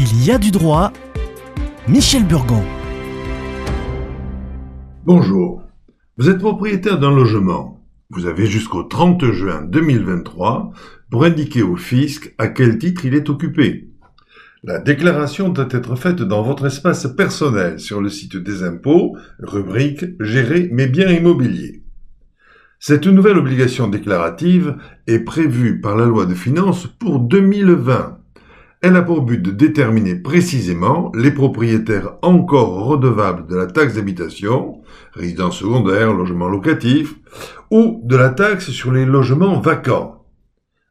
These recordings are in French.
Il y a du droit. Michel Burgon. Bonjour. Vous êtes propriétaire d'un logement. Vous avez jusqu'au 30 juin 2023 pour indiquer au fisc à quel titre il est occupé. La déclaration doit être faite dans votre espace personnel sur le site des impôts, rubrique Gérer mes biens immobiliers. Cette nouvelle obligation déclarative est prévue par la loi de finances pour 2020. Elle a pour but de déterminer précisément les propriétaires encore redevables de la taxe d'habitation, résidence secondaire, logement locatif, ou de la taxe sur les logements vacants.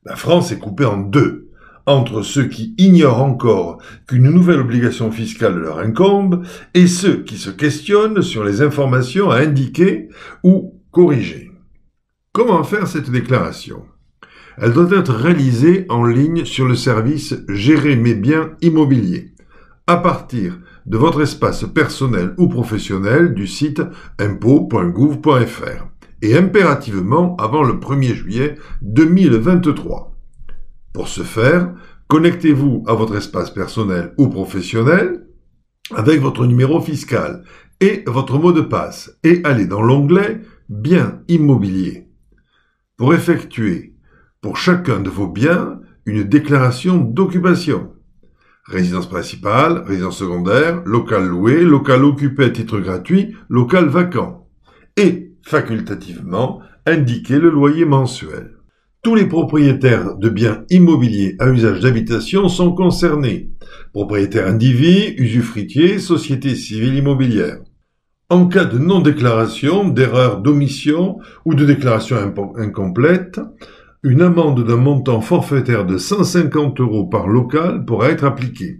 La France est coupée en deux, entre ceux qui ignorent encore qu'une nouvelle obligation fiscale leur incombe et ceux qui se questionnent sur les informations à indiquer ou corriger. Comment faire cette déclaration? Elle doit être réalisée en ligne sur le service Gérer mes biens immobiliers. À partir de votre espace personnel ou professionnel du site impôt.gouv.fr et impérativement avant le 1er juillet 2023. Pour ce faire, connectez-vous à votre espace personnel ou professionnel avec votre numéro fiscal et votre mot de passe et allez dans l'onglet Biens immobiliers pour effectuer pour chacun de vos biens une déclaration d'occupation. Résidence principale, résidence secondaire, local loué, local occupé à titre gratuit, local vacant. Et, facultativement, indiquer le loyer mensuel. Tous les propriétaires de biens immobiliers à usage d'habitation sont concernés. Propriétaires individus, usufruitiers, sociétés civiles immobilières. En cas de non-déclaration, d'erreur d'omission ou de déclaration incomplète, une amende d'un montant forfaitaire de 150 euros par local pourra être appliquée.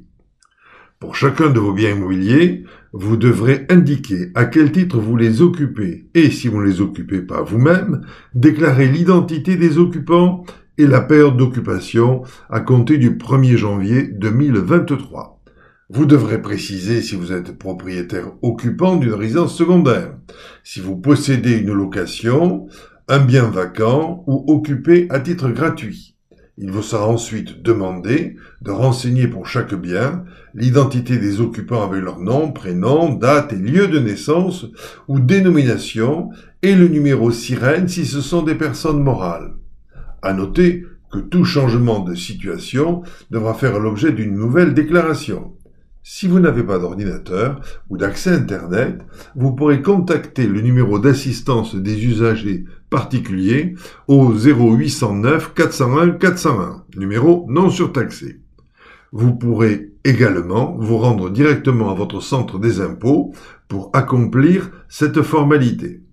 Pour chacun de vos biens immobiliers, vous devrez indiquer à quel titre vous les occupez et, si vous ne les occupez pas vous-même, déclarer l'identité des occupants et la période d'occupation à compter du 1er janvier 2023. Vous devrez préciser si vous êtes propriétaire occupant d'une résidence secondaire, si vous possédez une location, un bien vacant ou occupé à titre gratuit. Il vous sera ensuite demandé de renseigner pour chaque bien l'identité des occupants avec leur nom, prénom, date et lieu de naissance ou dénomination et le numéro sirène si ce sont des personnes morales. À noter que tout changement de situation devra faire l'objet d'une nouvelle déclaration. Si vous n'avez pas d'ordinateur ou d'accès Internet, vous pourrez contacter le numéro d'assistance des usagers particuliers au 0809 401 401, numéro non surtaxé. Vous pourrez également vous rendre directement à votre centre des impôts pour accomplir cette formalité.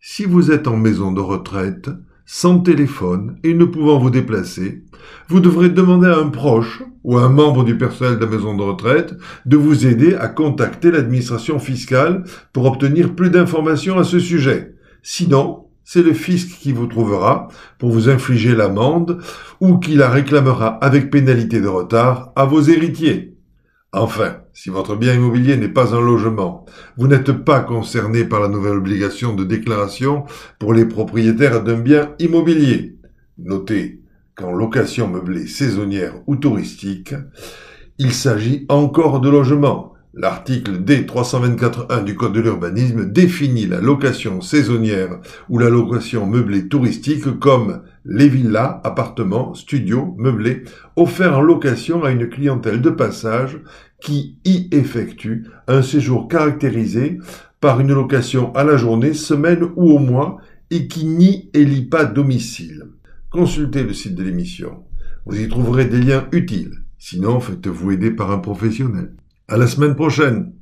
Si vous êtes en maison de retraite, sans téléphone et ne pouvant vous déplacer, vous devrez demander à un proche ou à un membre du personnel de la maison de retraite de vous aider à contacter l'administration fiscale pour obtenir plus d'informations à ce sujet. Sinon, c'est le fisc qui vous trouvera pour vous infliger l'amende ou qui la réclamera avec pénalité de retard à vos héritiers. Enfin, si votre bien immobilier n'est pas un logement, vous n'êtes pas concerné par la nouvelle obligation de déclaration pour les propriétaires d'un bien immobilier. Notez qu'en location meublée saisonnière ou touristique, il s'agit encore de logement. L'article D324.1 du Code de l'urbanisme définit la location saisonnière ou la location meublée touristique comme les villas, appartements, studios, meublés, offerts en location à une clientèle de passage qui y effectue un séjour caractérisé par une location à la journée, semaine ou au mois et qui n'y élit pas domicile. Consultez le site de l'émission. Vous y trouverez des liens utiles. Sinon, faites-vous aider par un professionnel. À la semaine prochaine!